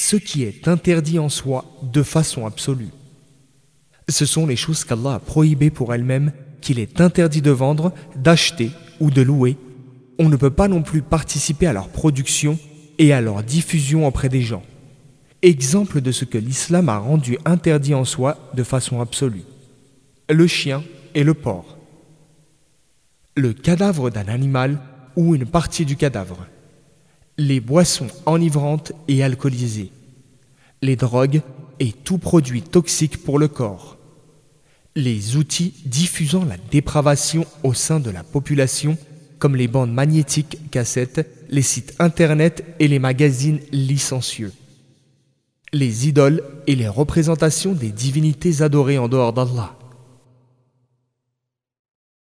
ce qui est interdit en soi de façon absolue. Ce sont les choses qu'Allah a prohibées pour elle-même qu'il est interdit de vendre, d'acheter ou de louer. On ne peut pas non plus participer à leur production et à leur diffusion auprès des gens. Exemple de ce que l'islam a rendu interdit en soi de façon absolue. Le chien et le porc. Le cadavre d'un animal ou une partie du cadavre. Les boissons enivrantes et alcoolisées. Les drogues et tout produit toxique pour le corps les outils diffusant la dépravation au sein de la population, comme les bandes magnétiques cassettes, les sites internet et les magazines licencieux. Les idoles et les représentations des divinités adorées en dehors d'Allah.